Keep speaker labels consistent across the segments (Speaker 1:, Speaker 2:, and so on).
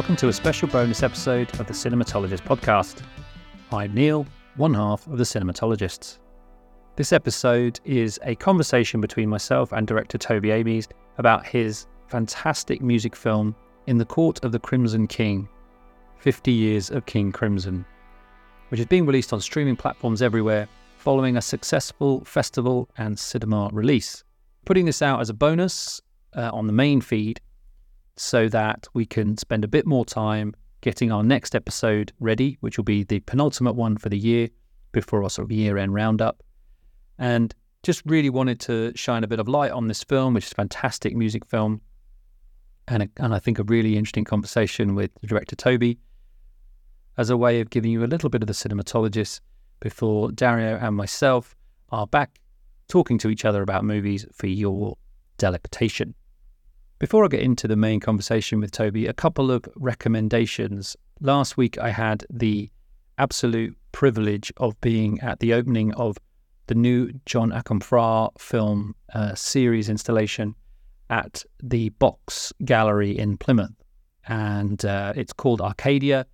Speaker 1: Welcome to a special bonus episode of the Cinematologist podcast. I'm Neil, one half of the Cinematologists. This episode is a conversation between myself and director Toby Amies about his fantastic music film In the Court of the Crimson King 50 Years of King Crimson, which is being released on streaming platforms everywhere following a successful festival and cinema release. Putting this out as a bonus uh, on the main feed so that we can spend a bit more time getting our next episode ready, which will be the penultimate one for the year before our sort of year end roundup. And just really wanted to shine a bit of light on this film, which is a fantastic music film. And, a, and I think a really interesting conversation with the director Toby as a way of giving you a little bit of the cinematologist before Dario and myself are back talking to each other about movies for your delectation. Before I get into the main conversation with Toby, a couple of recommendations. Last week, I had the absolute privilege of being at the opening of the new John Akomfrah film uh, series installation at the Box Gallery in Plymouth. And uh, it's called Arcadia,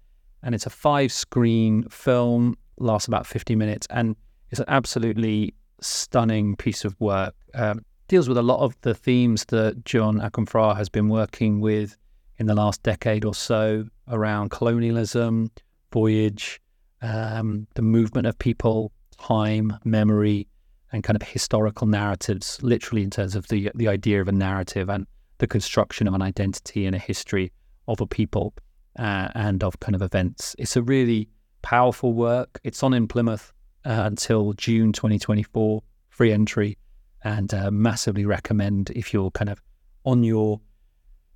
Speaker 1: and it's a five screen film, lasts about 50 minutes, and it's an absolutely stunning piece of work. Um, deals with a lot of the themes that John Akomfrah has been working with in the last decade or so around colonialism, voyage, um, the movement of people, time, memory, and kind of historical narratives, literally in terms of the the idea of a narrative and the construction of an identity and a history of a people uh, and of kind of events. It's a really powerful work. It's on in Plymouth uh, until June 2024, free entry and uh, massively recommend if you're kind of on your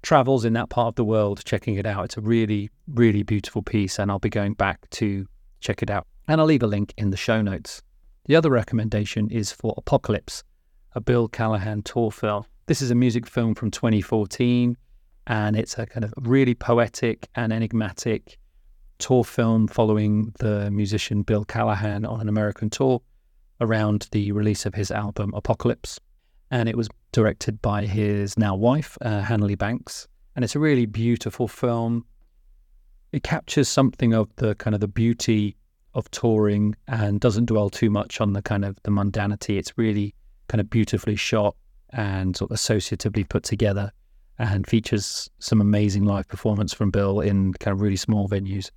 Speaker 1: travels in that part of the world, checking it out. It's a really, really beautiful piece, and I'll be going back to check it out. And I'll leave a link in the show notes. The other recommendation is for Apocalypse, a Bill Callahan tour film. This is a music film from 2014, and it's a kind of really poetic and enigmatic tour film following the musician Bill Callahan on an American tour around the release of his album Apocalypse. And it was directed by his now wife, uh, Hanly Banks. And it's a really beautiful film. It captures something of the kind of the beauty of touring and doesn't dwell too much on the kind of the mundanity. It's really kind of beautifully shot and sort of associatively put together and features some amazing live performance from Bill in kind of really small venues.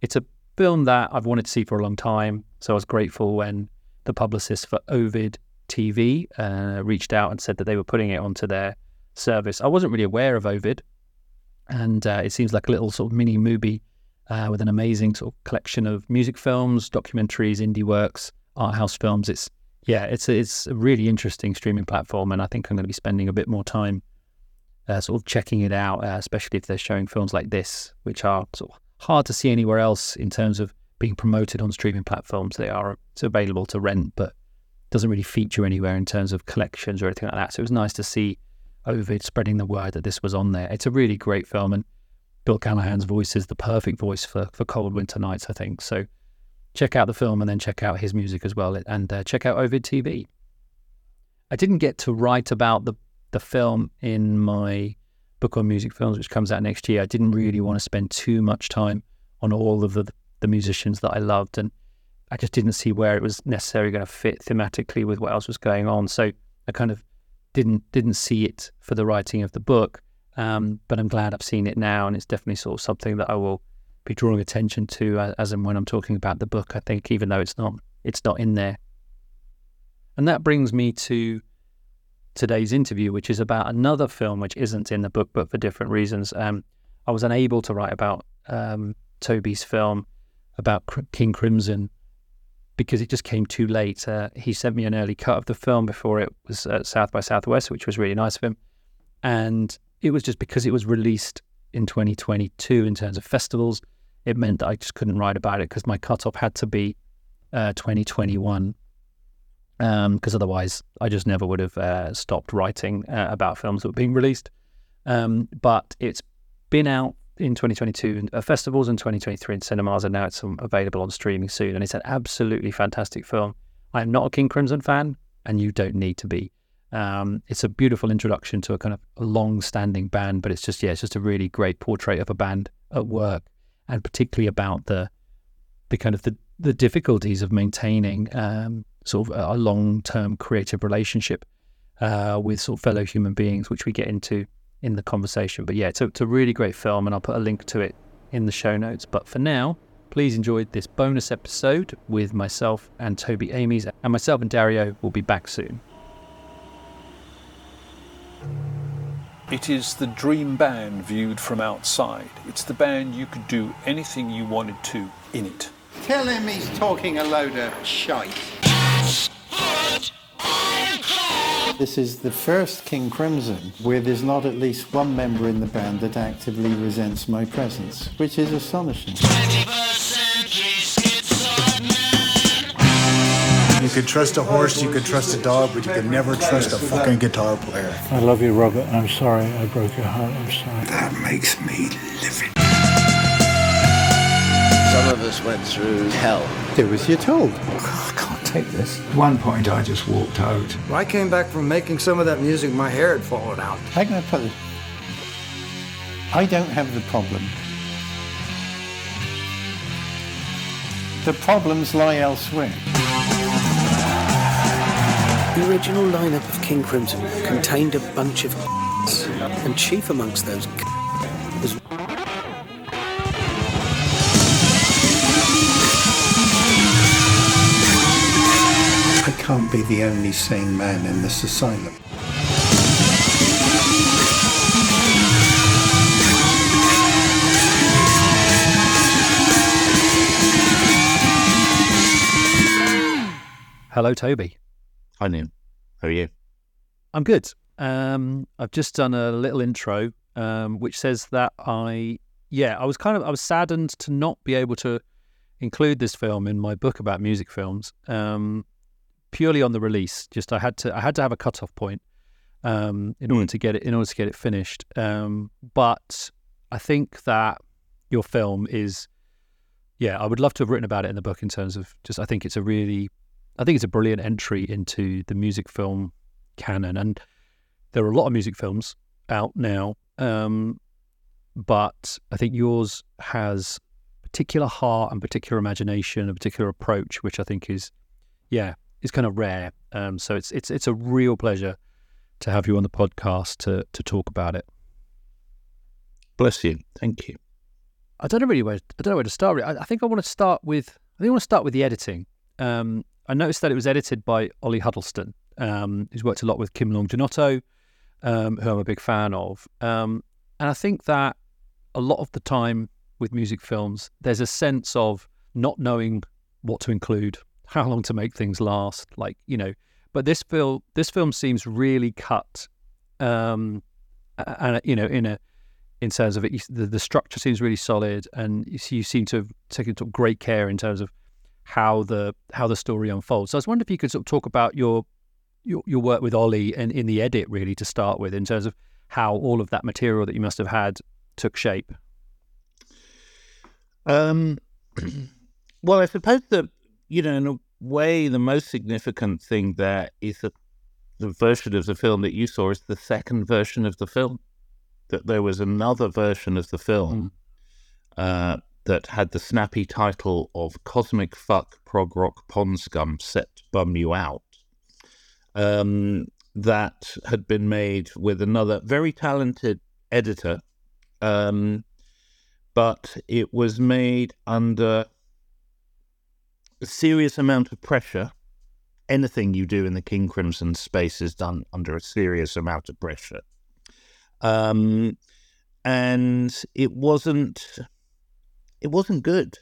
Speaker 1: It's a film that I've wanted to see for a long time. So I was grateful when the publicist for Ovid TV uh, reached out and said that they were putting it onto their service. I wasn't really aware of Ovid, and uh, it seems like a little sort of mini MUBI uh, with an amazing sort of collection of music films, documentaries, indie works, art house films. It's yeah, it's a, it's a really interesting streaming platform, and I think I'm going to be spending a bit more time uh, sort of checking it out, uh, especially if they're showing films like this, which are sort of hard to see anywhere else in terms of being promoted on streaming platforms. They are it's available to rent, but doesn't really feature anywhere in terms of collections or anything like that. So it was nice to see Ovid spreading the word that this was on there. It's a really great film, and Bill Callahan's voice is the perfect voice for for cold winter nights, I think. So check out the film and then check out his music as well, and uh, check out Ovid TV. I didn't get to write about the the film in my book on music films, which comes out next year. I didn't really want to spend too much time on all of the the musicians that I loved, and I just didn't see where it was necessarily going to fit thematically with what else was going on. So I kind of didn't didn't see it for the writing of the book. Um, but I'm glad I've seen it now, and it's definitely sort of something that I will be drawing attention to as, as and when I'm talking about the book. I think even though it's not it's not in there, and that brings me to today's interview, which is about another film which isn't in the book, but for different reasons. Um, I was unable to write about um, Toby's film about King Crimson because it just came too late. Uh, he sent me an early cut of the film before it was at South by Southwest, which was really nice of him. And it was just because it was released in 2022 in terms of festivals, it meant that I just couldn't write about it because my cutoff had to be uh, 2021. Because um, otherwise, I just never would have uh, stopped writing uh, about films that were being released. Um, but it's been out in 2022 uh, festivals and 2023 in cinemas, and now it's available on streaming soon. And it's an absolutely fantastic film. I am not a King Crimson fan, and you don't need to be. Um, it's a beautiful introduction to a kind of long-standing band, but it's just yeah, it's just a really great portrait of a band at work, and particularly about the the kind of the the difficulties of maintaining um, sort of a long-term creative relationship uh, with sort of fellow human beings, which we get into in the conversation. But yeah, it's a, it's a really great film, and I'll put a link to it in the show notes. But for now, please enjoy this bonus episode with myself and Toby Amies, and myself and Dario will be back soon.
Speaker 2: It is the dream band viewed from outside. It's the band you could do anything you wanted to in it.
Speaker 3: Tell him he's talking a load of shite. This is the first King Crimson where there's not at least one member in the band that actively resents my presence, which is astonishing.
Speaker 4: You could trust a horse, you could trust a dog, but you could never trust a fucking guitar player.
Speaker 5: I love you, Robert. I'm sorry I broke your heart. I'm sorry.
Speaker 6: That makes me livid.
Speaker 7: Some of us went through hell.
Speaker 3: Do as you're told.
Speaker 6: I can't take this. At one point, I just walked out.
Speaker 4: When I came back from making some of that music, my hair had fallen out.
Speaker 3: How can I put it? I don't have the problem. The problems lie elsewhere.
Speaker 8: The original lineup of King Crimson contained a bunch of and chief amongst those was
Speaker 3: can't be the only sane man in this asylum.
Speaker 1: Hello, Toby.
Speaker 9: Hi, Neil. How are you?
Speaker 1: I'm good. Um, I've just done a little intro, um, which says that I, yeah, I was kind of, I was saddened to not be able to include this film in my book about music films, um, purely on the release. Just I had to, I had to have a cutoff point um, in order to get it, in order to get it finished. Um, but I think that your film is, yeah, I would love to have written about it in the book in terms of just, I think it's a really I think it's a brilliant entry into the music film canon. And there are a lot of music films out now, um, but I think yours has particular heart and particular imagination, a particular approach, which I think is, yeah, is kind of rare. Um, so it's it's it's a real pleasure to have you on the podcast to to talk about it.
Speaker 9: Bless you. Thank you.
Speaker 1: I don't know really where I don't know where to start. I, I think I want to start with I think I want to start with the editing. Um, I noticed that it was edited by Ollie Huddleston, um, who's worked a lot with Kim Longinotto, um, who I'm a big fan of. Um, and I think that a lot of the time with music films, there's a sense of not knowing what to include, how long to make things last, like you know. But this film, this film seems really cut, um, and you know, in a in terms of it, the, the structure seems really solid, and you, you seem to have taken great care in terms of how the how the story unfolds. So I was wondering if you could sort of talk about your your, your work with Ollie and in the edit really to start with, in terms of how all of that material that you must have had took shape.
Speaker 9: Um, well, I suppose that you know, way, the most significant thing there is that the version of the film that you saw is the second version of the film. That there was another version of the film mm. uh, that had the snappy title of Cosmic Fuck Prog Rock Pond Scum Set to Bum You Out. Um, that had been made with another very talented editor, um, but it was made under a serious amount of pressure. Anything you do in the King Crimson space is done under a serious amount of pressure. Um, and it wasn't it wasn't good.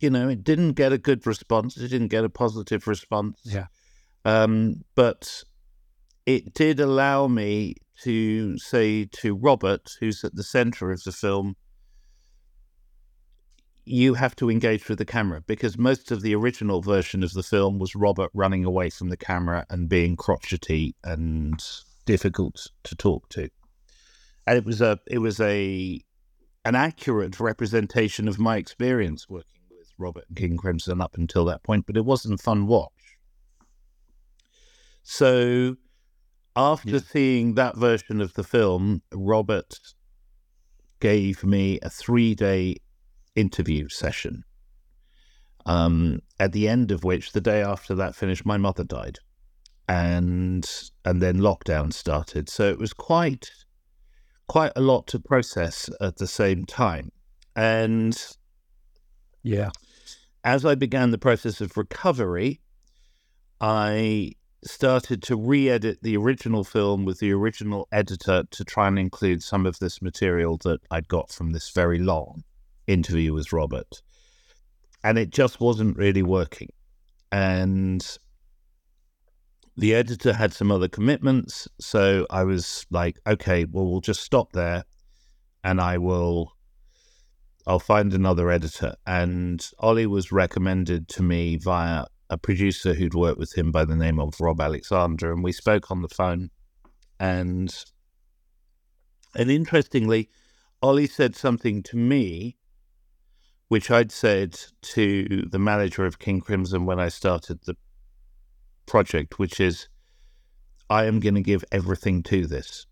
Speaker 9: You know, it didn't get a good response. It didn't get a positive response.
Speaker 1: Yeah.
Speaker 9: Um, but it did allow me to say to Robert, who's at the center of the film, you have to engage with the camera because most of the original version of the film was Robert running away from the camera and being crotchety and difficult to talk to. And it was a it was a an accurate representation of my experience working with Robert King Crimson up until that point, but it wasn't fun watch. So after
Speaker 1: Yeah.
Speaker 9: seeing that version of the film, Robert gave me a three day interview session. Um, at the end of which, the day after that finished, my mother died, and and then lockdown started. So it was quite quite a lot to process at the same time. And
Speaker 1: Yeah.
Speaker 9: as I began the process of recovery, I started to re edit the original film with the original editor to try and include some of this material that I'd got from this very long interview with Robert. And it just wasn't really working. And the editor had some other commitments. So I was like, okay, well, we'll just stop there and I will I'll find another editor. And Ollie was recommended to me via a producer who'd worked with him by the name of Rob Alexander, and we spoke on the phone. And and interestingly, Ollie said something to me, which I'd said to the manager of King Crimson when I started the project, which is, I am going to give everything to this.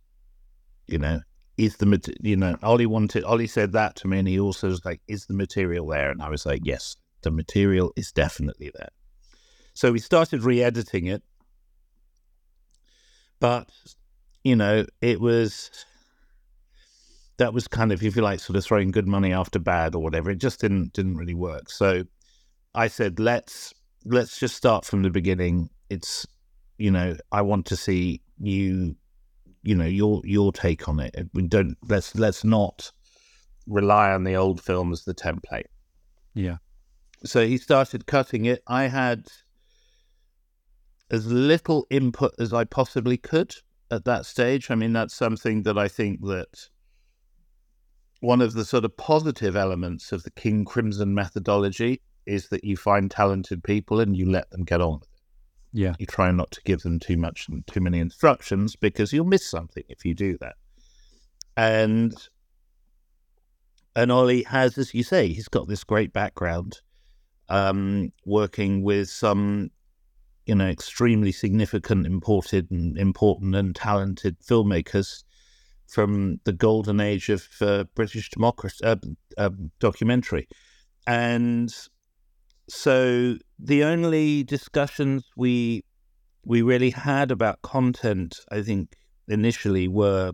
Speaker 9: You know, is the you know Ollie wanted Ollie said that to me, and he also was like, "Is the material there?" And I was like, "Yes, the material is definitely there." So we started re-editing it, but you know, it was that was kind of, if you like, sort of throwing good money after bad or whatever. It just didn't didn't really work. So I said, "Let's let's just start from the beginning." It's you know, I want to see you you know your your take on it. We don't let's let's not rely on the old film as the template.
Speaker 1: Yeah.
Speaker 9: So he started cutting it. I had as little input as I possibly could at that stage. I mean, that's something that I think that one of the sort of positive elements of the King Crimson methodology is that you find talented people and you let them get on with it
Speaker 1: Yeah.
Speaker 9: you try not to give them too much and too many instructions because you'll miss something if you do that and and ollie has as you say he's got this great background um working with some you know extremely significant imported and important and talented filmmakers from the golden age of uh, british democracy uh, uh, documentary. And so the only discussions we we really had about content, I think, initially were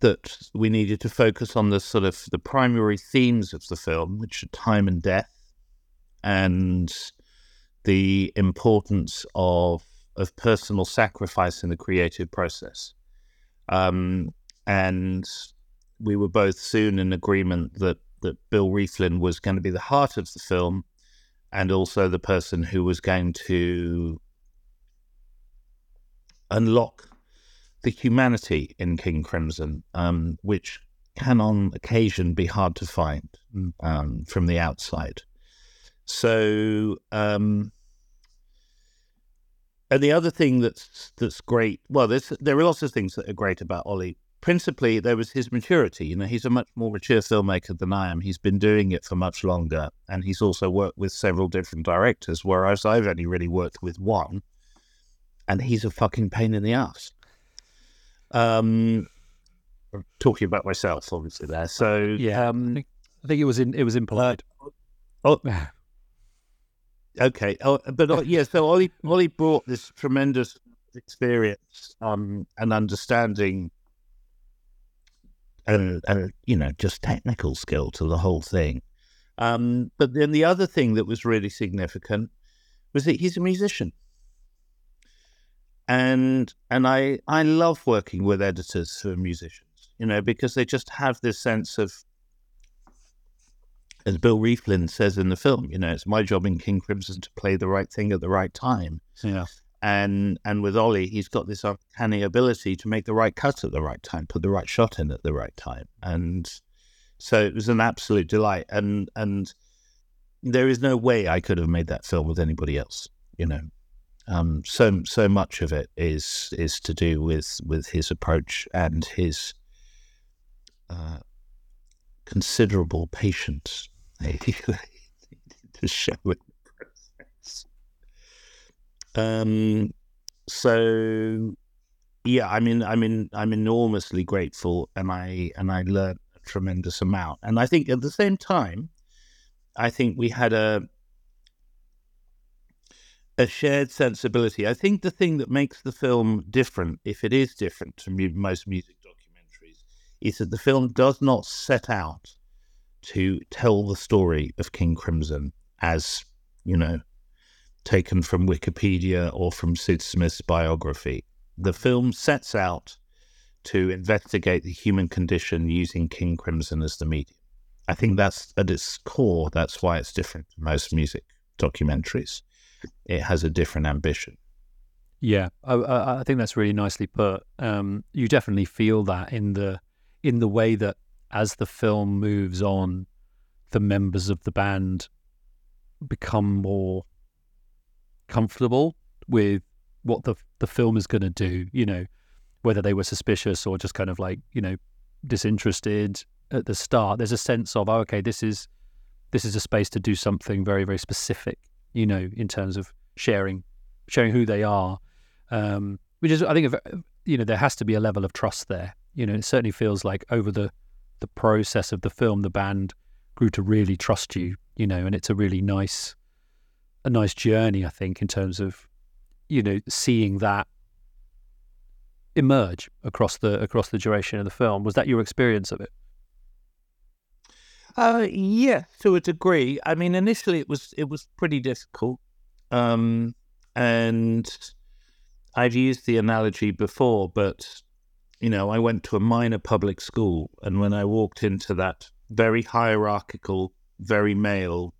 Speaker 9: that we needed to focus on the sort of the primary themes of the film, which are time and death, and the importance of of personal sacrifice in the creative process. Um, and we were both soon in agreement that that Bill Rieflin was going to be the heart of the film, and also the person who was going to unlock the humanity in King Crimson, um, which can on occasion be hard to find um, from the outside. So, um, and the other thing that's that's great, well, there's there are lots of things that are great about Ollie principally there was his maturity. You know, he's a much more mature filmmaker than I am. He's been doing it for much longer, and he's also worked with several different directors, whereas I've only really worked with one, and he's a fucking pain in the ass. Um, I'm talking about myself, obviously there. So
Speaker 1: Yeah. I,
Speaker 9: um,
Speaker 1: think, I think it was in it was implied.
Speaker 9: oh, okay. Oh, but uh, yeah, so Ollie Ollie brought this tremendous experience um, and understanding and, and you know just technical skill to the whole thing. Um, but then the other thing that was really significant was that he's a musician, and and I I love working with editors who are musicians, you know, because they just have this sense of, as Bill Rieflin says in the film, you know, it's my job in King Crimson to play the right thing at the right time
Speaker 1: Yeah.
Speaker 9: and and with Ollie, he's got this uncanny ability to make the right cut at the right time, put the right shot in at the right time, and so it was an absolute delight. And and there is no way I could have made that film with anybody else. You know, um, so so much of it is is to do with with his approach and his uh, considerable patience to show it. Um, so yeah, I mean, I mean, I'm enormously grateful, and I and I learned a tremendous amount. And I think at the same time, I think we had a a shared sensibility. I think the thing that makes the film different, if it is different to most music is that the film does not set out to tell the story of King Crimson as, you know, taken from Wikipedia or from Sid Smith's biography. The film sets out to investigate the human condition using King Crimson as the medium. I think that's at its core, that's why it's different from most music documentaries. It has a different ambition.
Speaker 1: Yeah, I, I, think that's really nicely put. Um, you definitely feel that in the in the way that as the film moves on, the members of the band become more comfortable with what the the film is going to do. You know, whether they were suspicious or just kind of like you know disinterested at the start. There's a sense of oh, okay, this is this is a space to do something very very specific. You know, in terms of sharing sharing who they are, um, which is I think you know there has to be a level of trust there. You know, it certainly feels like over the the process of the film, the band grew to really trust you. You know, and it's a really nice a nice journey, I think, in terms of you know seeing that emerge across the across the duration of the film. Was that your experience of it?
Speaker 9: Uh, yeah, to a degree. I mean, initially it was it was pretty difficult, um, and I've used the analogy before, but you know, I went to a minor public school, and when I walked into that very hierarchical, very male,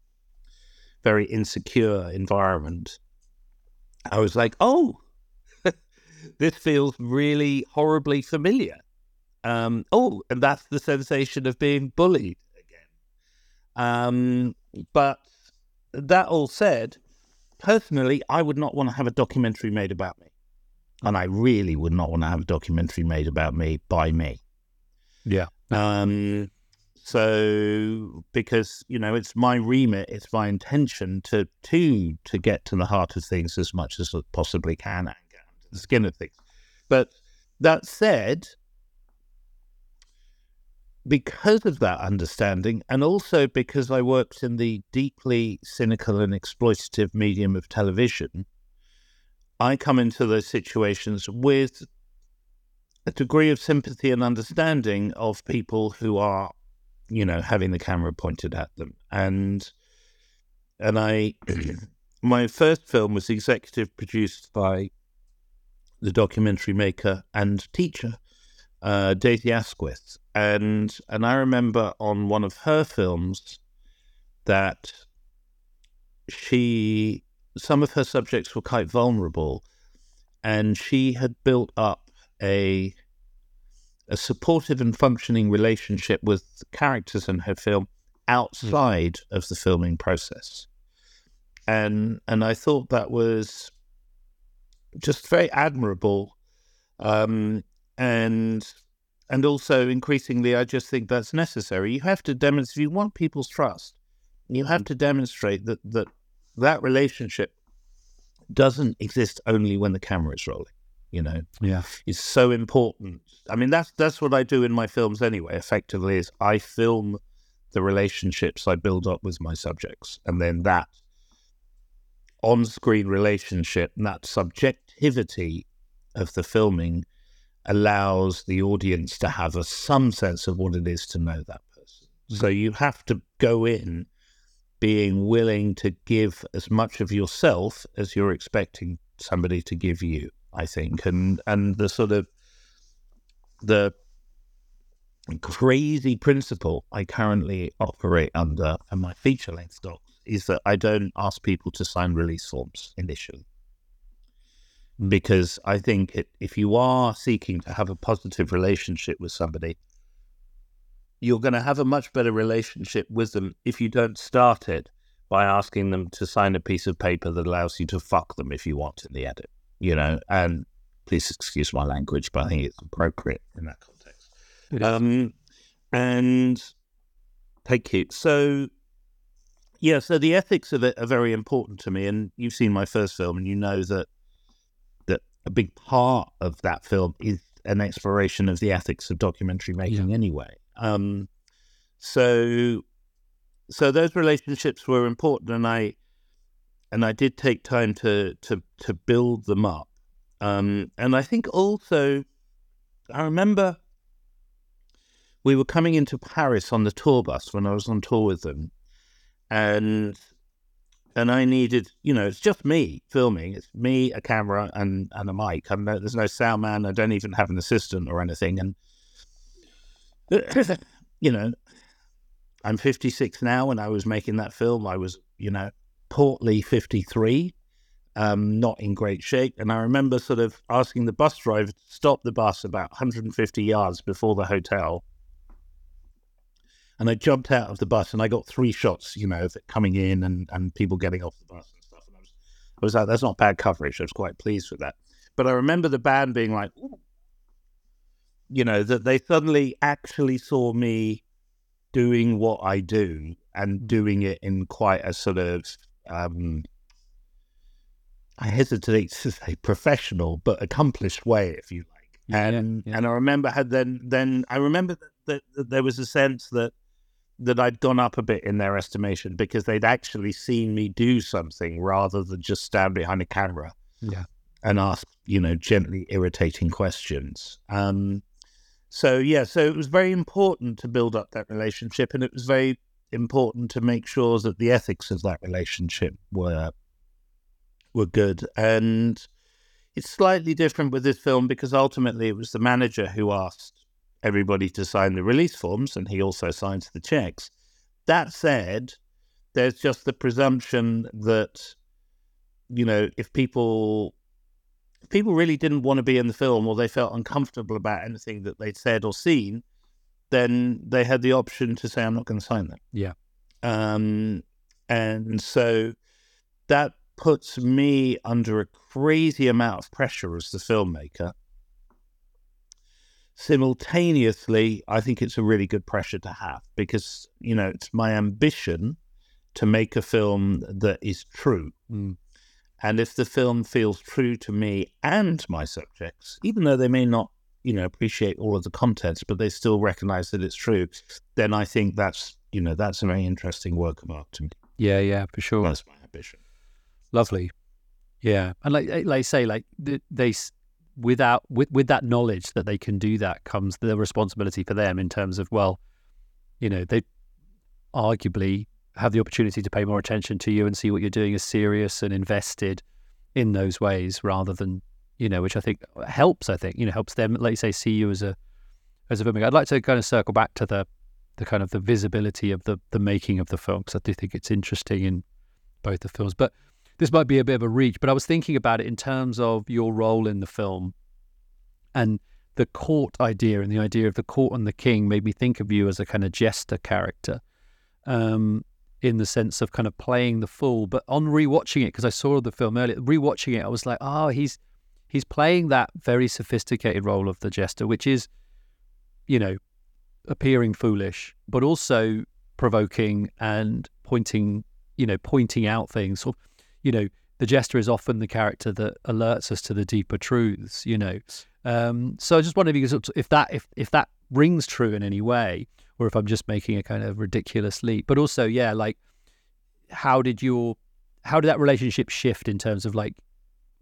Speaker 9: very insecure environment, I was like, oh, this feels really horribly familiar. Um, oh, and that's the sensation of being bullied again. Um, but that all said, personally, I would not want to have a documentary made about me. And I really would not want to have a documentary made about me by me.
Speaker 1: Yeah.
Speaker 9: Um, so because you know it's my remit, it's my intention to to to get to the heart of things as much as I possibly can and get under the skin of things. But that said, because of that understanding, and also because I worked in the deeply cynical and exploitative medium of television, I come into those situations with a degree of sympathy and understanding of people who are, you know, having the camera pointed at them. And and I my first film was executive produced by the documentary maker and teacher, uh, Daisy Asquith. And and I remember on one of her films that she some of her subjects were quite vulnerable, and she had built up a a supportive and functioning relationship with characters in her film outside mm. of the filming process. And and I thought that was just very admirable. Um, and and also increasingly I just think that's necessary. You have to demonstrate if you want people's trust, you have mm. to demonstrate that that that relationship doesn't exist only when the camera is rolling. You know,
Speaker 1: yeah,
Speaker 9: it's so important. I mean, that's that's what I do in my films anyway. Effectively, is I film the relationships I build up with my subjects, and then that on-screen relationship and that subjectivity of the filming allows the audience to have a some sense of what it is to know that person. Mm-hmm. So you have to go in being willing to give as much of yourself as you're expecting somebody to give you, I think. And and the sort of the crazy principle I currently operate under and my feature length docs is that I don't ask people to sign release forms initially. Because I think it, if you are seeking to have a positive relationship with somebody, you're going to have a much better relationship with them if you don't start it by asking them to sign a piece of paper that allows you to fuck them if you want in the edit, you know. And please excuse my language, but I think it's appropriate in that context. Um, and thank you. So, yeah, so the ethics of it are very important to me. And you've seen my first film, and you know that that a big part of that film is an exploration of the ethics of documentary making, anyway. Um, so, so those relationships were important, and I and I did take time to to to build them up. Um, and I think also, I remember we were coming into Paris on the tour bus when I was on tour with them, and and I needed, you know, it's just me filming. It's me, a camera, and and a mic. I'm no, there's no sound man. I don't even have an assistant or anything. And you know, I'm 56 now. When I was making that film, I was, you know, portly 53, um, not in great shape. And I remember sort of asking the bus driver to stop the bus about 150 yards before the hotel and I jumped out of the bus and I got three shots, you know, of it coming in and, and people getting off the bus and stuff. And I was, I was like, that's not bad coverage. I was quite pleased with that. But I remember the band being like. You know, that they suddenly actually saw me doing what I do and doing it in quite a sort of, um, I hesitate to say professional, but accomplished way, if you like. And yeah, yeah. and I remember had then then I remember that, that, that there was a sense that that I'd gone up a bit in their estimation because they'd actually seen me do something rather than just stand behind a camera
Speaker 1: yeah.
Speaker 9: and ask, you know, gently irritating questions. Um, so, yeah, so it was very important to build up that relationship and it was very important to make sure that the ethics of that relationship were were good. And it's slightly different with this film because ultimately it was the manager who asked everybody to sign the release forms, and he also signs the checks. That said, there's just the presumption that, you know, if people people really didn't want to be in the film or they felt uncomfortable about anything that they'd said or seen, then they had the option to say, I'm not going to sign that.
Speaker 1: Yeah.
Speaker 9: Um, and so that puts me under a crazy amount of pressure as the filmmaker simultaneously, I think it's a really good pressure to have because, you know, it's my ambition to make a film that is true.
Speaker 1: Mm.
Speaker 9: And if the film feels true to me and my subjects, even though they may not, you know, appreciate all of the contents, but they still recognize that it's true, then I think that's, you know, that's a very interesting work of art to me.
Speaker 1: Yeah, yeah, for sure.
Speaker 9: That's my ambition.
Speaker 1: Lovely. Yeah. And like, like I say, like they, without with with that knowledge that they can do that comes the responsibility for them in terms of well, you know, they arguably have the opportunity to pay more attention to you and see what you're doing as serious and invested in those ways rather than you know, which I think helps. I think you know helps them, like you say, see you as a as a filmmaker. I'd like to kind of circle back to the the kind of the visibility of the the making of the film because I do think it's interesting in both the films, but this might be a bit of a reach, but I was thinking about it in terms of your role in the film and the court idea and the idea of the court and the king made me think of you as a kind of jester character um, in the sense of kind of playing the fool. But on rewatching it, because I saw the film earlier, rewatching it, I was like, oh, he's he's playing that very sophisticated role of the jester, which is, you know, appearing foolish, but also provoking and pointing, you know, pointing out things. You know, the jester is often the character that alerts us to the deeper truths, you know. Um, so I just wonder if, if that if if that rings true in any way, or if I'm just making a kind of ridiculous leap. But also, yeah, like how did your how did that relationship shift in terms of like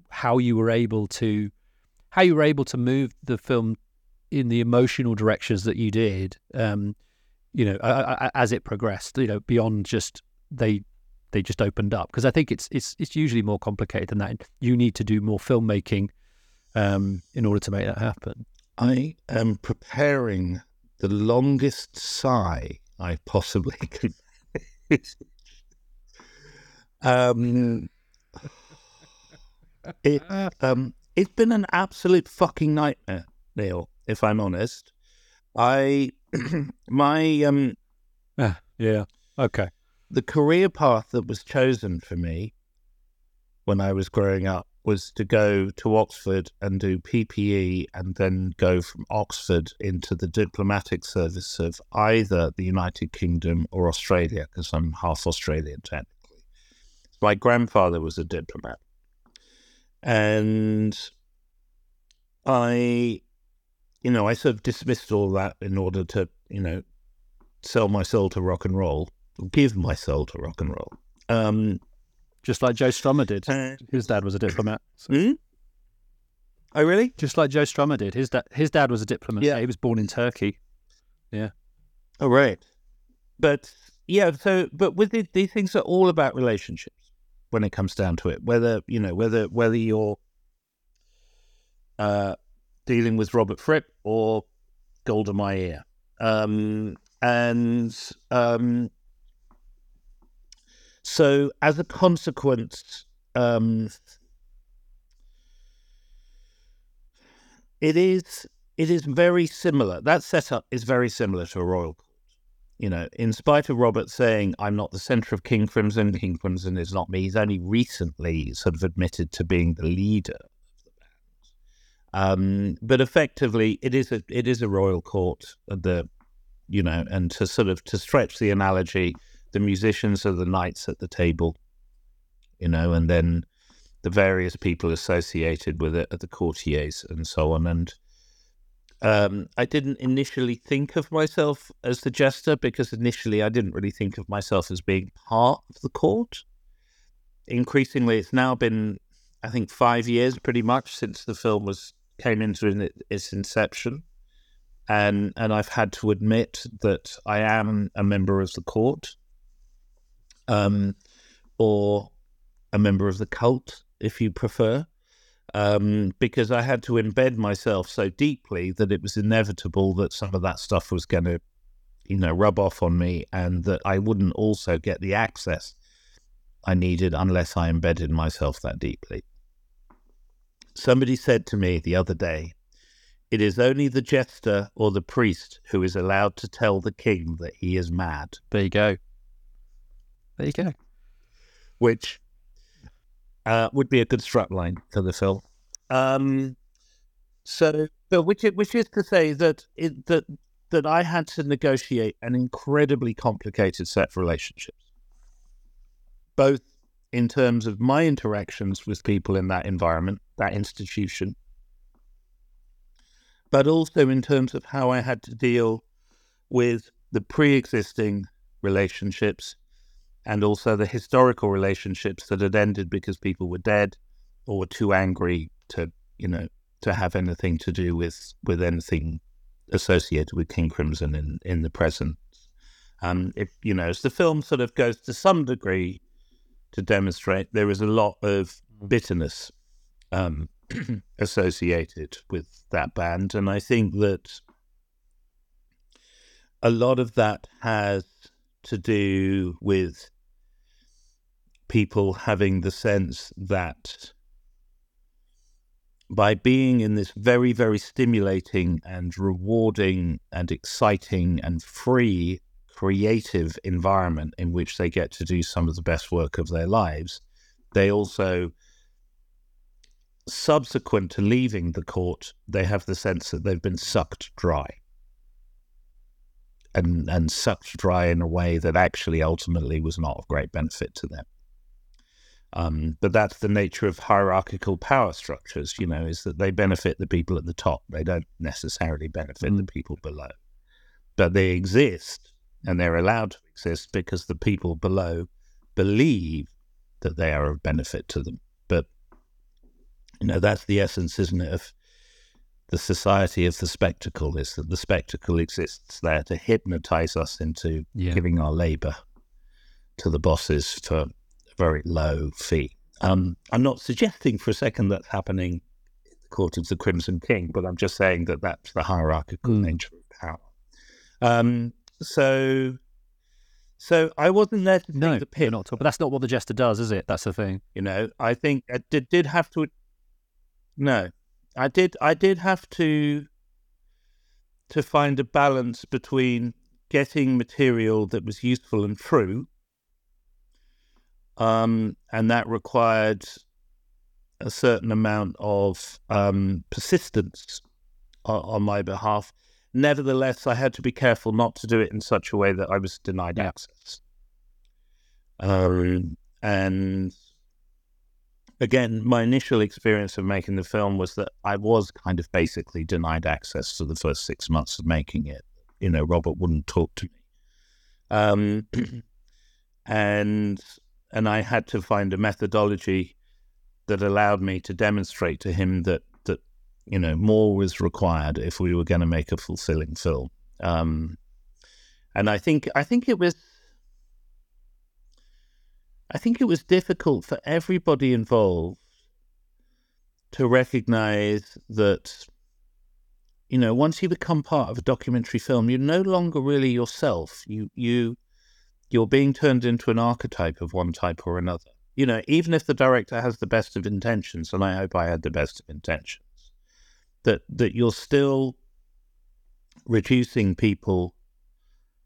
Speaker 1: how you were able to how you were able to move the film in the emotional directions that you did um you know as it progressed you know beyond just they they just opened up because I think it's it's it's usually more complicated than that. You need to do more filmmaking um, in order to make that happen.
Speaker 9: I am preparing the longest sigh I possibly can. um, it um, it's been an absolute fucking nightmare, Neil. If I'm honest, I my um,
Speaker 1: ah, yeah, okay
Speaker 9: the career path that was chosen for me when I was growing up was to go to Oxford and do PPE and then go from Oxford into the diplomatic service of either the United Kingdom or Australia, because I'm half Australian technically. My grandfather was a diplomat. And I, you know, I sort of dismissed all that in order to, you know, sell my soul to rock and roll, give my soul to rock and roll. Um,
Speaker 1: Just like Joe Strummer did.
Speaker 9: Uh,
Speaker 1: His dad was a diplomat.
Speaker 9: hmm? Oh, really?
Speaker 1: Just like Joe Strummer did. His dad his dad was a diplomat.
Speaker 9: Yeah.
Speaker 1: He was born in Turkey. Yeah.
Speaker 9: Oh, right. But yeah, so but with it, these things are all about relationships when it comes down to it. Whether you know whether whether you're uh, dealing with Robert Fripp or Golda Meir, um, and um, so as a consequence, um, it is it is very similar. That setup is very similar to a royal court. You know, in spite of Robert saying, I'm not the centre of King Crimson, King Crimson is not me, he's only recently sort of admitted to being the leader. Um, but effectively, it is a it is a royal court. uh, The you know, and to sort of to stretch the analogy, the musicians are the knights at the table, you know, and then the various people associated with it are the courtiers and so on. And um, I didn't initially think of myself as the jester because initially I didn't really think of myself as being part of the court. Increasingly, it's now been, I think, five years pretty much since the film was came into its inception, and and I've had to admit that I am a member of the court, um, or a member of the cult, if you prefer um, because I had to embed myself so deeply that it was inevitable that some of that stuff was going to, you know, rub off on me, and that I wouldn't also get the access I needed unless I embedded myself that deeply. Somebody said to me the other day, "It is only the jester or the priest who is allowed to tell the king that he is mad,"
Speaker 1: There you go. There you go.
Speaker 9: which uh, would be a good strapline for the film. Um, so, but which is, which is to say that it, that that I had to negotiate an incredibly complicated set of relationships, both in terms of my interactions with people in that environment, that institution, but also in terms of how I had to deal with the pre-existing relationships and also the historical relationships that had ended because people were dead or were too angry to, you know, to have anything to do with with anything associated with King Crimson in in the present. Um, if you know, as the film sort of goes to some degree to demonstrate, there is a lot of bitterness um, associated with that band, and I think that a lot of that has to do with people having the sense that by being in this very, very stimulating and rewarding and exciting and free creative environment in which they get to do some of the best work of their lives, they also, subsequent to leaving the court, they have the sense that they've been sucked dry. And, and sucked dry in a way that actually ultimately was not of great benefit to them. Um, but that's the nature of hierarchical power structures, you know, is that they benefit the people at the top. They don't necessarily benefit the people below. But they exist and they're allowed to exist because the people below believe that they are of benefit to them. But, you know, that's the essence, isn't it, of the society of the spectacle, is that the spectacle exists there to hypnotize us into
Speaker 1: Yeah.
Speaker 9: giving our labor to the bosses for very low fee. Um, I'm not suggesting for a second that's happening in the court of the Crimson King, but I'm just saying that that's the hierarchical
Speaker 1: Mm.
Speaker 9: nature of power. Um, so, so I wasn't there to
Speaker 1: No,
Speaker 9: the
Speaker 1: you're not. But that's not what the jester does, is it? That's the thing.
Speaker 9: You know, I think I did did have to. No, I did. I did have to to find a balance between getting material that was useful and true, um, and that required a certain amount of um, persistence on, on my behalf. Nevertheless, I had to be careful not to do it in such a way that I was denied access. Um, and again, my initial experience of making the film was that I was kind of basically denied access for the first six months of making it. You know, Robert wouldn't talk to me, um, and and I had to find a methodology that allowed me to demonstrate to him that that you know more was required if we were going to make a fulfilling film. Um, and I think I think it was I think it was difficult for everybody involved to recognize that, you know, once you become part of a documentary film, you're no longer really yourself. You you you're being turned into an archetype of one type or another. You know, even if the director has the best of intentions, and I hope I had the best of intentions, that that you're still reducing people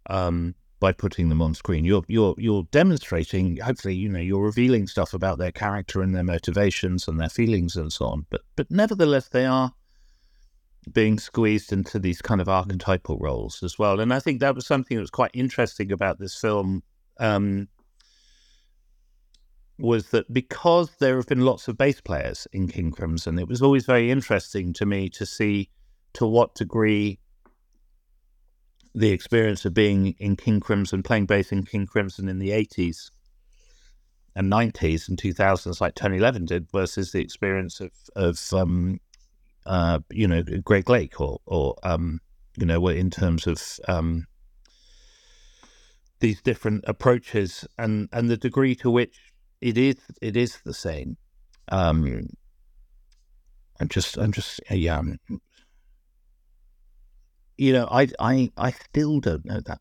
Speaker 9: um, by putting them on screen. You're you're you're demonstrating, hopefully, you know, you're revealing stuff about their character and their motivations and their feelings and so on. But but nevertheless, they are being squeezed into these kind of archetypal roles as well. And I think that was something that was quite interesting about this film. Um, was that because there have been lots of bass players in King Crimson, it was always very interesting to me to see to what degree the experience of being in King Crimson, playing bass in King Crimson in the 80s and 90s and 2000s, like Tony Levin did, versus the experience of, of um, uh, you know, Greg Lake or, or um, you know, in terms of um, these different approaches and, and the degree to which it is it is the same. Um, I'm just I'm just yeah, I'm you know, I I I still don't know that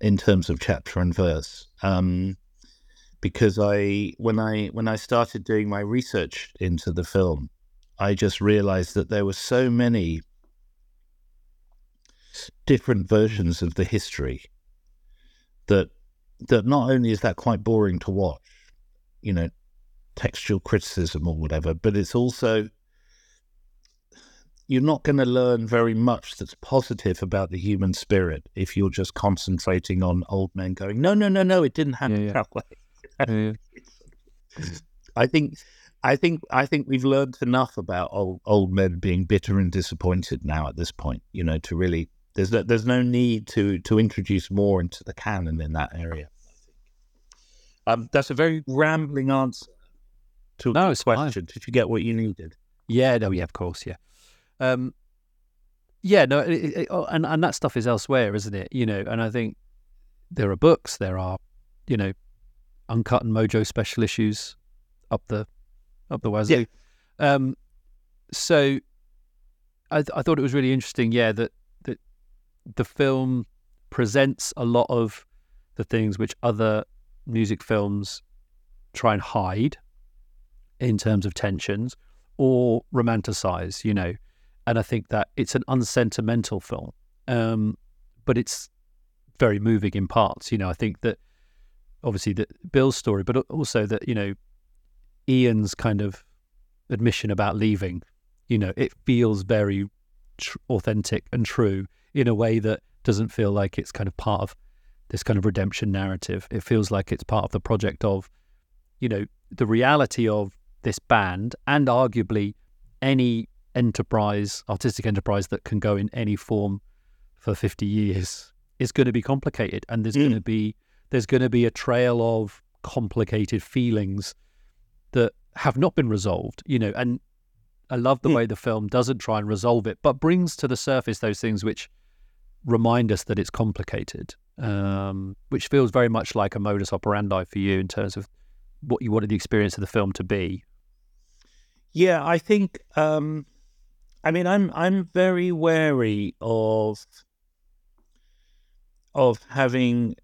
Speaker 9: in terms of chapter and verse. Um, because I when I when I started doing my research into the film, I just realized that there were so many different versions of the history that that not only is that quite boring to watch, you know, textual criticism or whatever, but it's also you're not going to learn very much that's positive about the human spirit if you're just concentrating on old men going, no, no, no, no, it didn't happen yeah, yeah. that way. yeah, I think, I think, I think we've learned enough about old old men being bitter and disappointed now at this point. You know, to really there's no, there's no need to to introduce more into the canon in that area. Um, that's a very rambling answer to no, a question. Fine. Did you get what you needed?
Speaker 1: Yeah, no, yeah, of course, yeah. Um, yeah, no, it, it, oh, and and that stuff is elsewhere, isn't it? You know, and I think there are books, there are, you know, uncut and mojo special issues up the up the wazoo. Yeah. Um, so I, I thought it was really interesting, yeah, that that the film presents a lot of the things which other music films try and hide in terms of tensions or romanticize, you know. And I think that it's an unsentimental film, um, but it's very moving in parts. You know, I think that obviously that Bill's story, but also that you know Ian's kind of admission about leaving. You know, it feels very tr- authentic and true in a way that doesn't feel like it's kind of part of this kind of redemption narrative. It feels like it's part of the project of, you know, the reality of this band and arguably any enterprise, artistic enterprise that can go in any form for 50 years is going to be complicated and there's mm. going to be there's going to be a trail of complicated feelings that have not been resolved you know and i love the mm. way the film doesn't try and resolve it but brings to the surface those things which remind us that it's complicated um, which feels very much like a modus operandi for you in terms of what you wanted the experience of the film to be
Speaker 9: yeah i think um, I mean, I'm I'm very wary of of having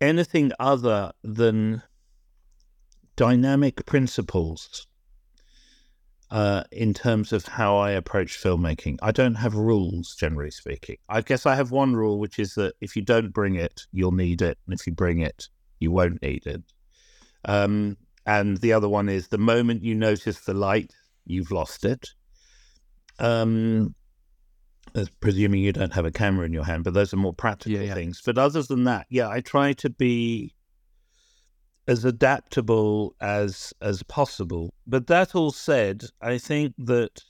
Speaker 9: anything other than dynamic principles uh, in terms of how I approach filmmaking. I don't have rules, generally speaking. I guess I have one rule, which is that if you don't bring it, you'll need it, and if you bring it, you won't need it. Um, and the other one is the moment you notice the light, you've lost it. Um, presuming you don't have a camera in your hand, but those are more practical yeah, yeah. things. But other than that, yeah, I try to be as adaptable as as possible. But that all said, I think that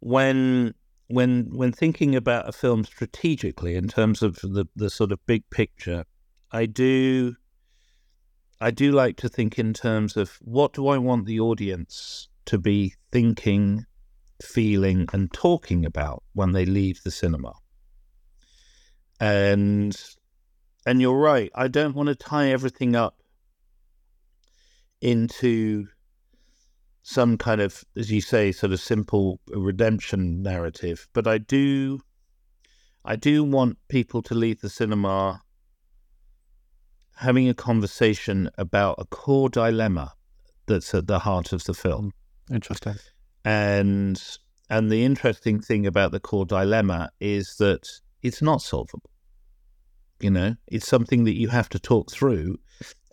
Speaker 9: when when when thinking about a film strategically in terms of the, the sort of big picture, I do I do like to think in terms of what do I want the audience to be thinking, feeling, and talking about when they leave the cinema. And and you're right, I don't want to tie everything up into some kind of, as you say, sort of simple redemption narrative. But I do, I do want people to leave the cinema having a conversation about a core dilemma that's at the heart of the film.
Speaker 1: Interesting.
Speaker 9: And and the interesting thing about the core dilemma is that it's not solvable. You know, it's something that you have to talk through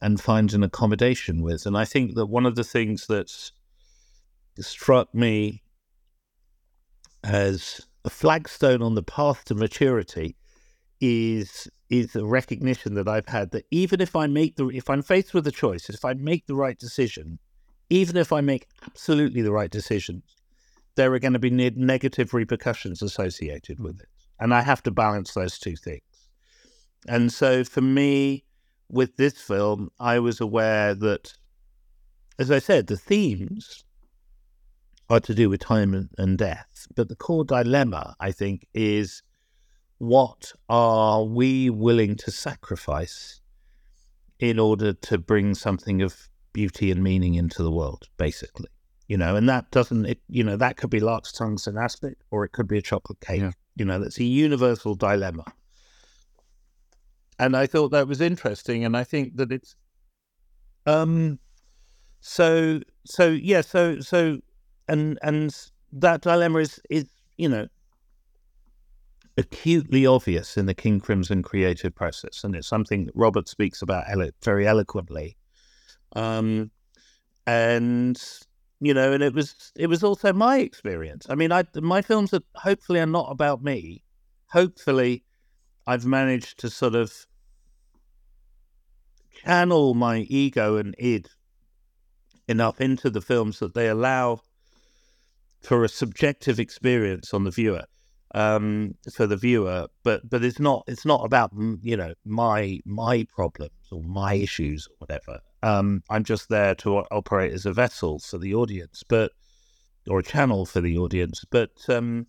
Speaker 9: and find an accommodation with. And I think that one of the things that struck me as a flagstone on the path to maturity is is a recognition that I've had that even if I make the if I'm faced with a choice, if I make the right decision, even if I make absolutely the right decisions, there are going to be ne- negative repercussions associated with it, and I have to balance those two things. And so for me, with this film, I was aware that, as I said, the themes are to do with time and death. But the core dilemma, I think, is what are we willing to sacrifice in order to bring something of beauty and meaning into the world, basically? You know, and that doesn't, it, you know, that could be Larks' Tongues in Aspic, or it could be a chocolate cake. Yeah. You know, that's a universal dilemma. And I thought that was interesting. And I think that it's, um, so, so, yeah, so, so and and that dilemma is is you know acutely obvious in the King Crimson creative process, and it's something that Robert speaks about very eloquently. Um, and you know, and it was it was also my experience. I mean, I my films are hopefully are not about me. Hopefully, I've managed to sort of channel my ego and id enough into the films that they allow for a subjective experience on the viewer um, for the viewer but but it's not it's not about you know my my problems or my issues or whatever. Um, i'm just there to operate as a vessel for the audience but or a channel for the audience but um,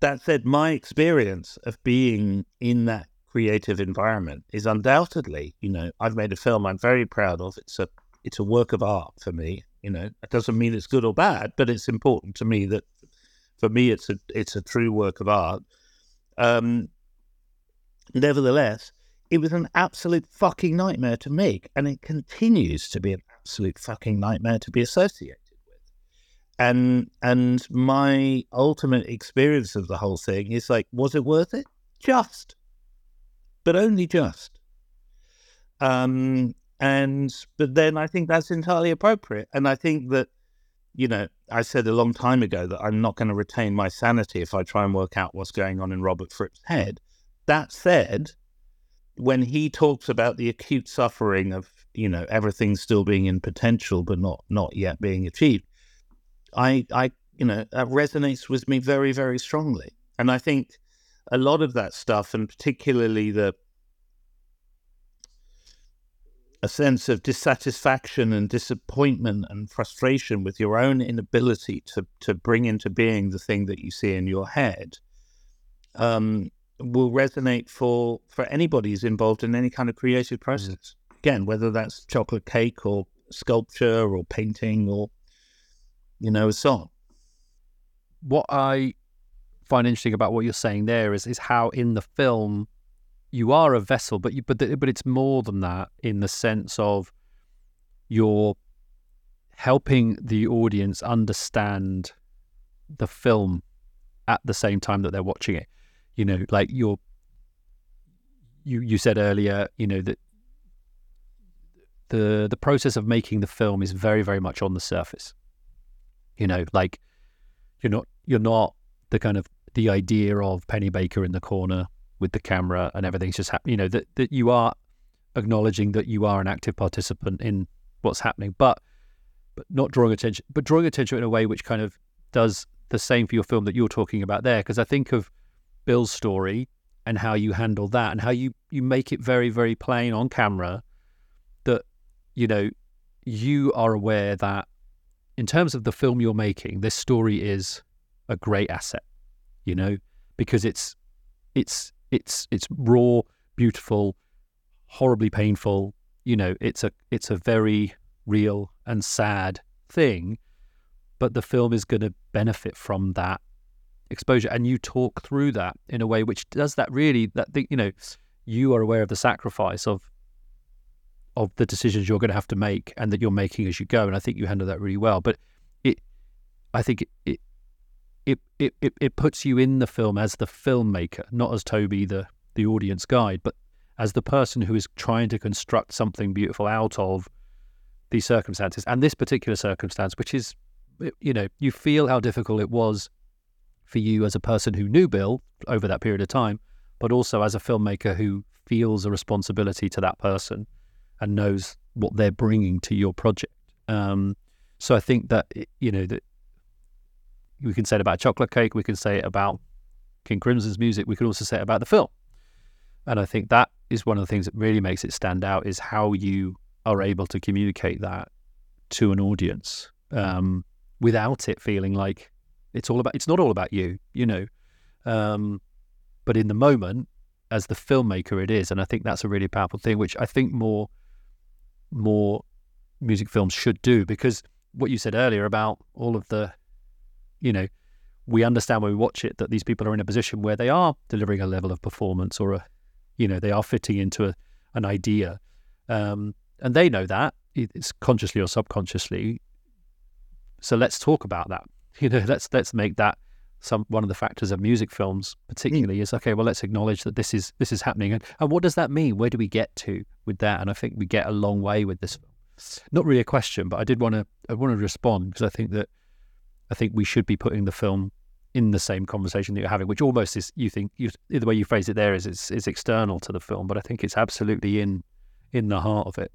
Speaker 9: that said my experience of being in that creative environment is undoubtedly you know i've made a film i'm very proud of it's a it's a work of art for me you know, it doesn't mean it's good or bad, but it's important to me that for me it's a it's a true work of art. Um, nevertheless, it was an absolute fucking nightmare to make, and it continues to be an absolute fucking nightmare to be associated. And and my ultimate experience of the whole thing is like, was it worth it? Just, but only just. Um, and but then I think that's entirely appropriate. And I think that, you know, I said a long time ago that I'm not going to retain my sanity if I try and work out what's going on in Robert Fripp's head. That said, when he talks about the acute suffering of, you know, everything still being in potential but not not yet being achieved, I I you know, that resonates with me very, very strongly. And I think a lot of that stuff, and particularly the a sense of dissatisfaction and disappointment and frustration with your own inability to, to bring into being the thing that you see in your head um, will resonate for, for anybody who's involved in any kind of creative process. Mm. Again, whether that's chocolate cake or sculpture or painting or, you know, a song.
Speaker 1: What I find interesting about what you're saying there is, is how in the film you are a vessel, but you, but the, but it's more than that in the sense of you're helping the audience understand the film at the same time that they're watching it. You know, like you're you you said earlier, you know that the the process of making the film is very very much on the surface. You know, like you're not you're not the kind of the idea of Pennebaker in the corner with the camera and everything's just happening. You know that that you are acknowledging that you are an active participant in what's happening, but but not drawing attention, but drawing attention in a way which kind of does the same for your film that you're talking about there. Because I think of Bill's story and how you handle that and how you you make it very very plain on camera that you know you are aware that in terms of the film you're making, this story is a great asset. You know, because it's it's it's it's raw, beautiful, horribly painful. You know, it's a it's a very real and sad thing, but the film is going to benefit from that exposure, and you talk through that in a way which does that really that you know you are aware of the sacrifice of of the decisions you're going to have to make and that you're making as you go, and I think you handle that really well. But it, I think it, it it, it, it, puts you in the film as the filmmaker, not as Toby, the, the audience guide, but as the person who is trying to construct something beautiful out of these circumstances. And this particular circumstance, which is, you know, you feel how difficult it was for you as a person who knew Bill over that period of time, but also as a filmmaker who feels a responsibility to that person and knows what they're bringing to your project. Um, so I think that, you know, that we can say it about chocolate cake. We can say it about King Crimson's music. We can also say it about the film. And I think that is one of the things that really makes it stand out is how you are able to communicate that to an audience um, without it feeling like it's all about. It's not all about you, you know. Um, but in the moment, as the filmmaker, it is, and I think that's a really powerful thing, which I think more more music films should do because what you said earlier about all of the you know, we understand when we watch it that these people are in a position where they are delivering a level of performance or a, you know, they are fitting into a, an idea, um, and they know that it's consciously or subconsciously. So let's talk about that. You know, let's let's make that some one of the factors of music films, particularly, mm. is okay. Well, let's acknowledge that this is this is happening, and, and what does that mean? Where do we get to with that? And I think we get a long way with this. Not really a question, but I did want to I want to respond because I think that I think we should be putting the film in the same conversation that you're having, which almost is you think you, the way you phrase it there is it's, it's external to the film, but I think it's absolutely in in the heart of it.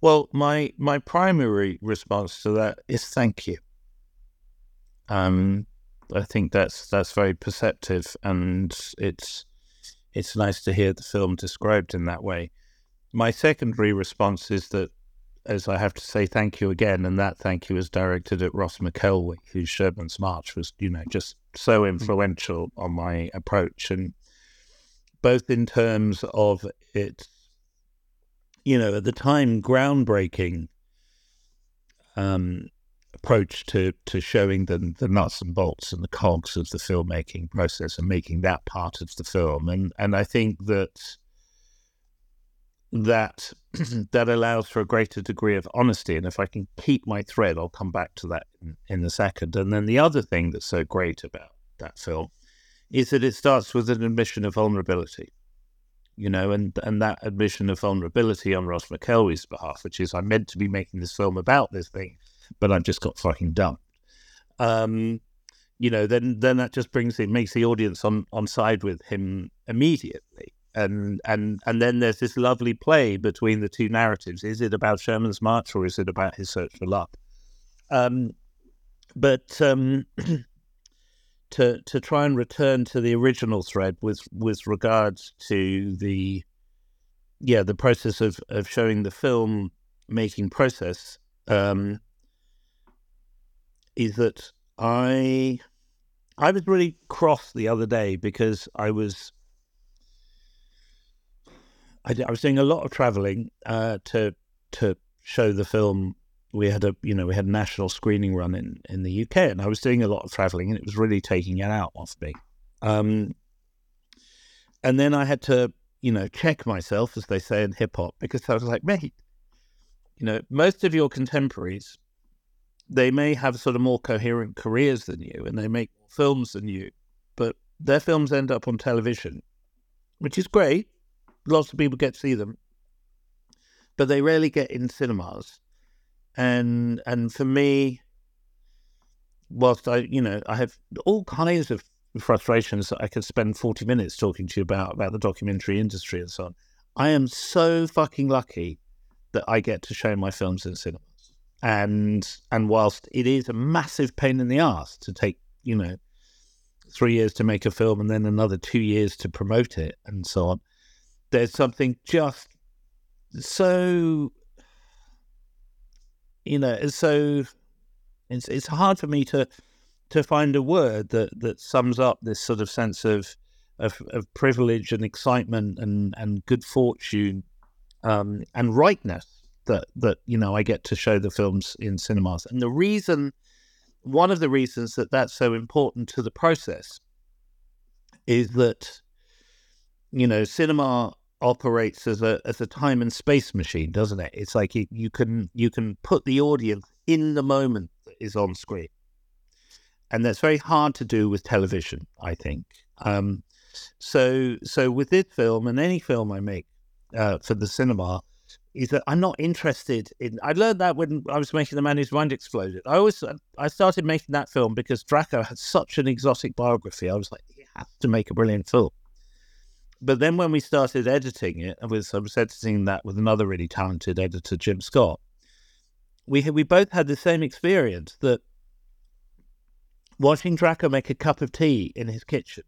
Speaker 9: Well, my my primary response to that is thank you. Um, I think that's that's very perceptive, and it's it's nice to hear the film described in that way. My secondary response is that as I have to say thank you again, and that thank you is directed at Ross McElwee, whose Sherman's March was, you know, just so hmm. influential on my approach, and both in terms of its, you know, at the time groundbreaking um, approach to to showing the the nuts and bolts and the cogs of the filmmaking process and making that part of the film, and and I think that that that allows for a greater degree of honesty. And if I can keep my thread, I'll come back to that in, in a second. And then the other thing that's so great about that film is that it starts with an admission of vulnerability. You know, and and that admission of vulnerability on Ross McElwee's behalf, which is I meant to be making this film about this thing, but I've just got fucking dumped. Um, you know, then then that just brings it makes the audience on on side with him immediately and and and then there's this lovely play between the two narratives. Is it about Sherman's March or is it about his search for love? Um, but um, to to try and return to the original thread with with regards to the yeah the process of of showing the film making process um, is that I I was really cross the other day because I was I, I was doing a lot of traveling uh, to to show the film. We had a you know we had a national screening run in in the UK, and I was doing a lot of traveling, and it was really taking it out of me. Um, and then I had to you know check myself, as they say in hip hop, because I was like, mate, you know, most of your contemporaries, they may have sort of more coherent careers than you, and they make films than you, but their films end up on television, which is great lots of people get to see them, but they rarely get in cinemas. And and for me, whilst I you know I have all kinds of frustrations that I could spend 40 minutes talking to you about, about the documentary industry and so on. I am so fucking lucky that I get to show my films in cinemas. And and whilst it is a massive pain in the ass to take, you know, three years to make a film and then another two years to promote it and so on, there's something just so you know, so it's it's hard for me to to find a word that that sums up this sort of sense of of, of privilege and excitement and and good fortune um, and rightness that that you know I get to show the films in cinemas. And the reason, one of the reasons that that's so important to the process, is that you know cinema operates as a as a time and space machine, doesn't it? It's like you, you can you can put the audience in the moment that is on screen, and that's very hard to do with television. I think. Um, so so with this film and any film I make uh, for the cinema, is that I'm not interested in. I learned that when I was making The Man Whose Mind Exploded. I always I started making that film because Drako had such an exotic biography. I was like, he has to make a brilliant film but then when we started editing it, I was, I was editing that with another really talented editor, Jim Scott. We we both had the same experience that watching Drako make a cup of tea in his kitchen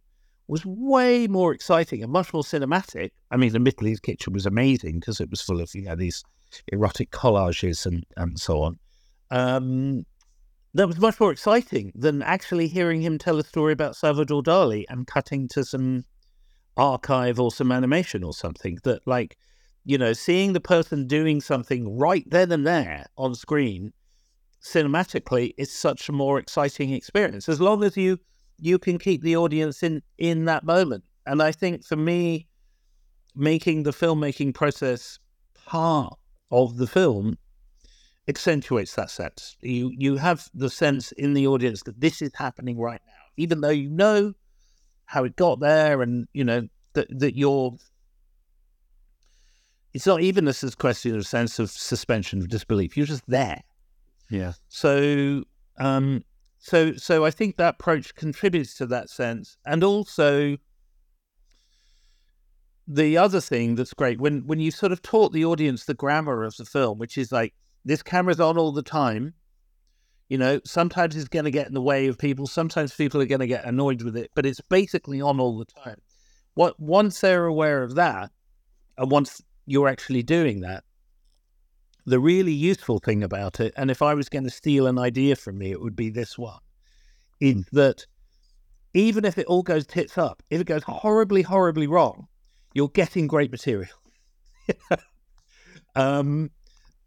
Speaker 9: was way more exciting and much more cinematic. I mean, admittedly, his kitchen was amazing because it was full of you know these erotic collages and and so on. Um, that was much more exciting than actually hearing him tell a story about Salvador Dali and cutting to some archive or some animation or something that like you know seeing the person doing something right then and there on screen cinematically is such a more exciting experience as long as you you can keep the audience in in that moment and i think for me making the filmmaking process part of the film accentuates that sense you you have the sense in the audience that this is happening right now even though you know how it got there, and you know that that you're. It's not even a question of sense of suspension of disbelief. You're just there.
Speaker 1: Yeah.
Speaker 9: So, um, so, so I think that approach contributes to that sense, and also the other thing that's great when when you sort of taught the audience the grammar of the film, which is like this camera's on all the time, you know, sometimes it's going to get in the way of people. Sometimes people are going to get annoyed with it, but it's basically on all the time. What once they're aware of that, and once you're actually doing that, the really useful thing about it, and if I was going to steal an idea from me, it would be this one: is mm. that even if it all goes tits up, if it goes horribly, horribly wrong, you're getting great material. um,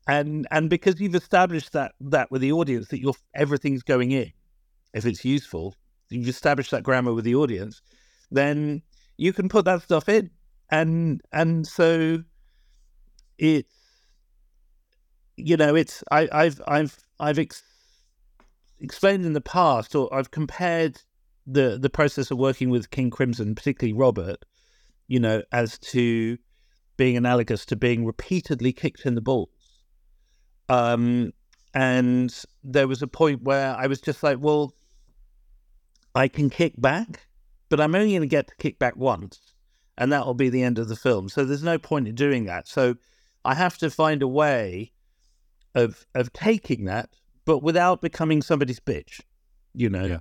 Speaker 9: and and because you've established that that with the audience that you're everything's going in if it's useful you've established that grammar with the audience then you can put that stuff in and and so it's you know it's I, i've i've i've ex- explained in the past or i've compared the the process of working with king crimson particularly robert you know as to being analogous to being repeatedly kicked in the balls um, and there was a point where I was just like, well, I can kick back, but I'm only going to get to kick back once, and that'll be the end of the film. So there's no point in doing that. So I have to find a way of of taking that, but without becoming somebody's bitch, you know, yeah.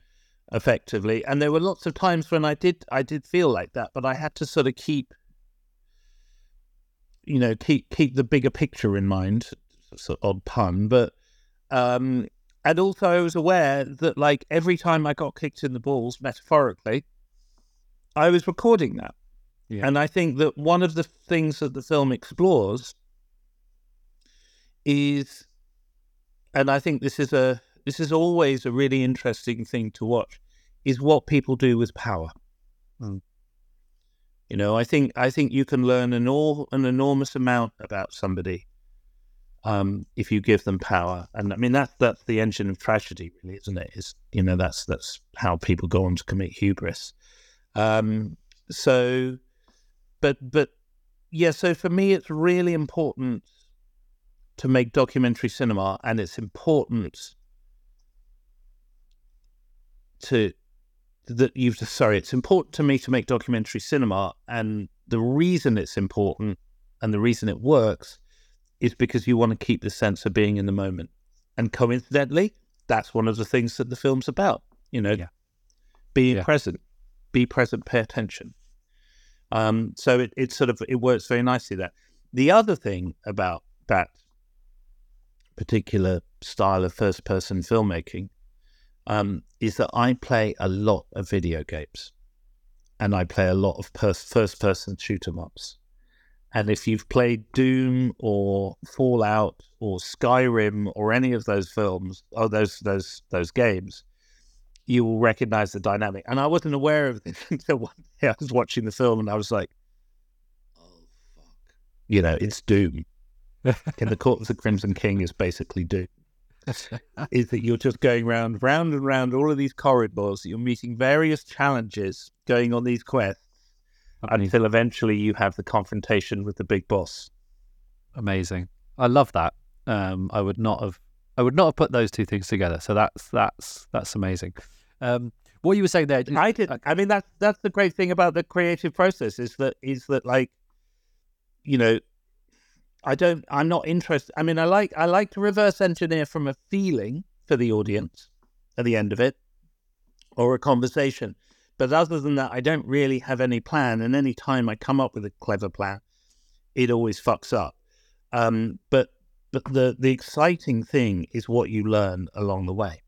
Speaker 9: effectively. And there were lots of times when I did I did feel like that, but I had to sort of keep you know keep keep the bigger picture in mind sort of odd pun, but um, and also I was aware that like every time I got kicked in the balls, metaphorically, I was recording that. Yeah. And I think that one of the things that the film explores is, and I think this is a this is always a really interesting thing to watch, is what people do with power. Mm. You know, I think I think you can learn an all an enormous amount about somebody um, if you give them power. And I mean that's that's the engine of tragedy, really, isn't it? Is you know that's that's how people go on to commit hubris. Um, so, but but yeah, so for me, it's really important to make documentary cinema, and it's important to that you've sorry, it's important to me to make documentary cinema, and the reason it's important and the reason it works is because you want to keep the sense of being in the moment. And coincidentally, that's one of the things that the film's about. You know,
Speaker 1: Yeah.
Speaker 9: being
Speaker 1: Yeah.
Speaker 9: present, be present, pay attention. Um, so it, it sort of it works very nicely there. The other thing about that particular style of first person filmmaking um, is that I play a lot of video games and I play a lot of pers- first person shoot 'em ups. And if you've played Doom or Fallout or Skyrim or any of those films or those those those games, you will recognize the dynamic. And I wasn't aware of this until one day I was watching the film and I was like, oh fuck. You know, it's Doom. In the Court of the Crimson King is basically do. is that you're just going round, round and round all of these corridors, you're meeting various challenges, going on these quests, until eventually you have the confrontation with the big boss.
Speaker 1: Amazing. I love that. Um, I would not have. I would not have put those two things together. So that's that's that's amazing. Um, what you were saying there,
Speaker 9: I did. I mean, that's that's the great thing about the creative process is that is that like, you know, I don't. I'm not interested. I mean, I like I like to reverse engineer from a feeling for the audience at the end of it, or a conversation. But other than that, I don't really have any plan. And any time I come up with a clever plan, it always fucks up. Um, but but the the exciting thing is what you learn along the way,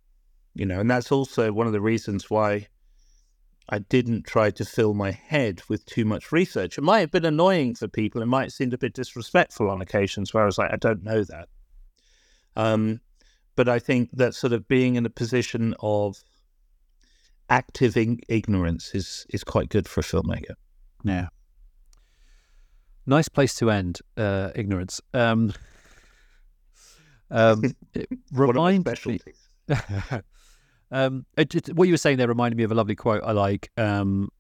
Speaker 9: you know, and that's also one of the reasons why I didn't try to fill my head with too much research. It might have been annoying for people. It might have seemed a bit disrespectful on occasions where I was like, I don't know that. Um, but I think that sort of being in a position of active in- ignorance is is quite good for a filmmaker.
Speaker 1: Yeah. Nice place to end. Uh, ignorance. Um, um, it
Speaker 9: One of my
Speaker 1: reminds me. um, it, it- what you were saying there reminded me of a lovely quote I like, um,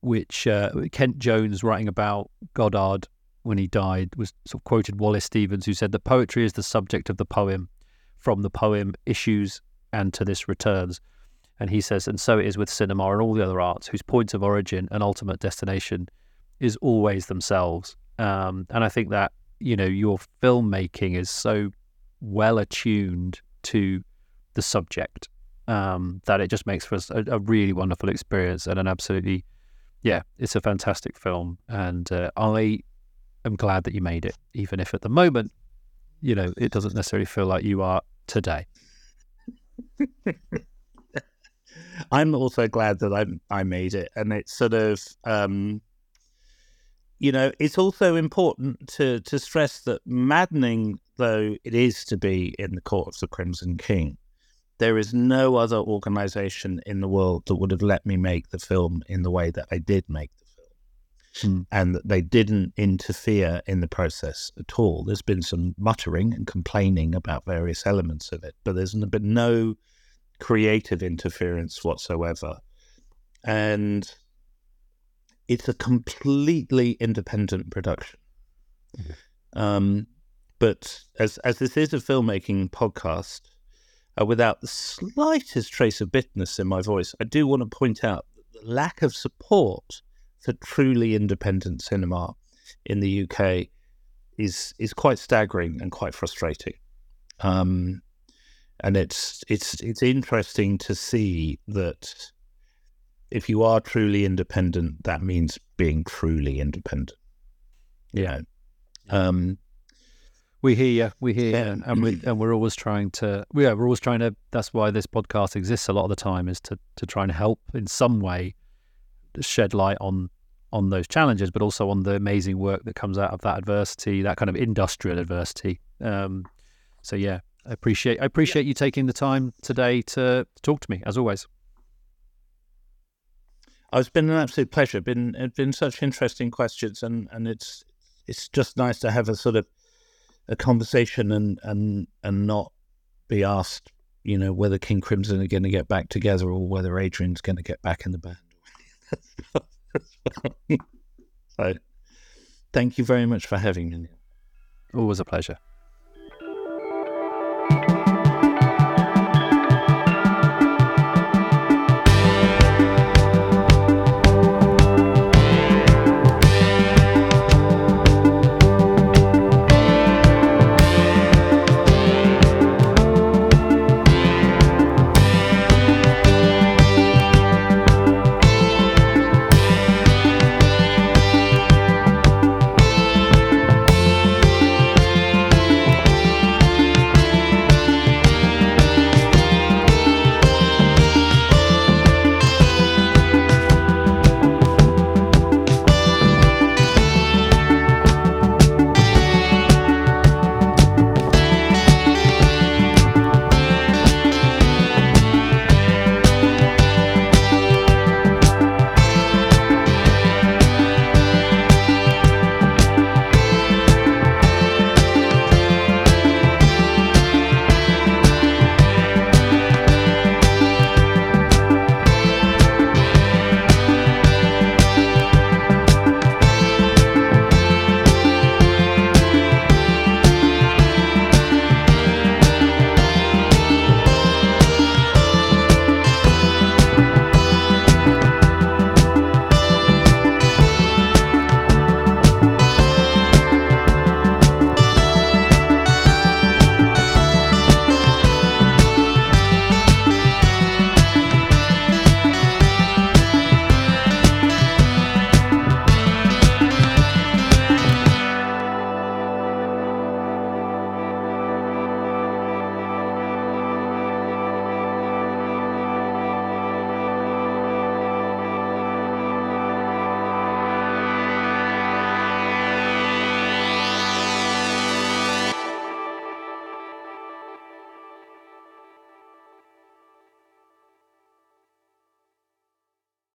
Speaker 1: which uh, Kent Jones writing about Godard when he died was sort of quoted Wallace Stevens, who said that poetry is the subject of the poem, from the poem issues and to this returns. And he says, and so it is with cinema and all the other arts, whose point of origin and ultimate destination is always themselves. Um, and I think that you know your filmmaking is so well attuned to the subject um, that it just makes for us a, a really wonderful experience and an absolutely, yeah, it's a fantastic film. And uh, I am glad that you made it, even if at the moment, you know, it doesn't necessarily feel like you are today.
Speaker 9: I'm also glad that I I made it, and it's sort of um, you know it's also important to to stress that maddening though it is to be in the court of the Crimson King, there is no other organization in the world that would have let me make the film in the way that I did make the film,
Speaker 1: Hmm.
Speaker 9: and that they didn't interfere in the process at all. There's been some muttering and complaining about various elements of it, but there's been no creative interference whatsoever. And it's a completely independent production. Um, but as as this is a filmmaking podcast, uh, without the slightest trace of bitterness in my voice, I do want to point out that the lack of support for truly independent cinema in the UK is is quite staggering and quite frustrating. Um, and it's it's it's interesting to see that if you are truly independent, that means being truly independent.
Speaker 1: Yeah.
Speaker 9: Um,
Speaker 1: We hear you. We hear
Speaker 9: Yeah.
Speaker 1: you. And, we, and we're always trying to, yeah, we're always trying to, that's why this podcast exists a lot of the time is to, to try and help in some way shed light on on those challenges, but also on the amazing work that comes out of that adversity, that kind of industrial adversity. Um, so yeah, I appreciate I appreciate you taking the time today to talk to me as always.
Speaker 9: Oh, it's been an absolute pleasure. Been it's been such interesting questions, and and it's it's just nice to have a sort of a conversation and and and not be asked, you know, whether King Crimson are going to get back together or whether Adrian's going to get back in the band. so, thank you very much for having me.
Speaker 1: Always a pleasure.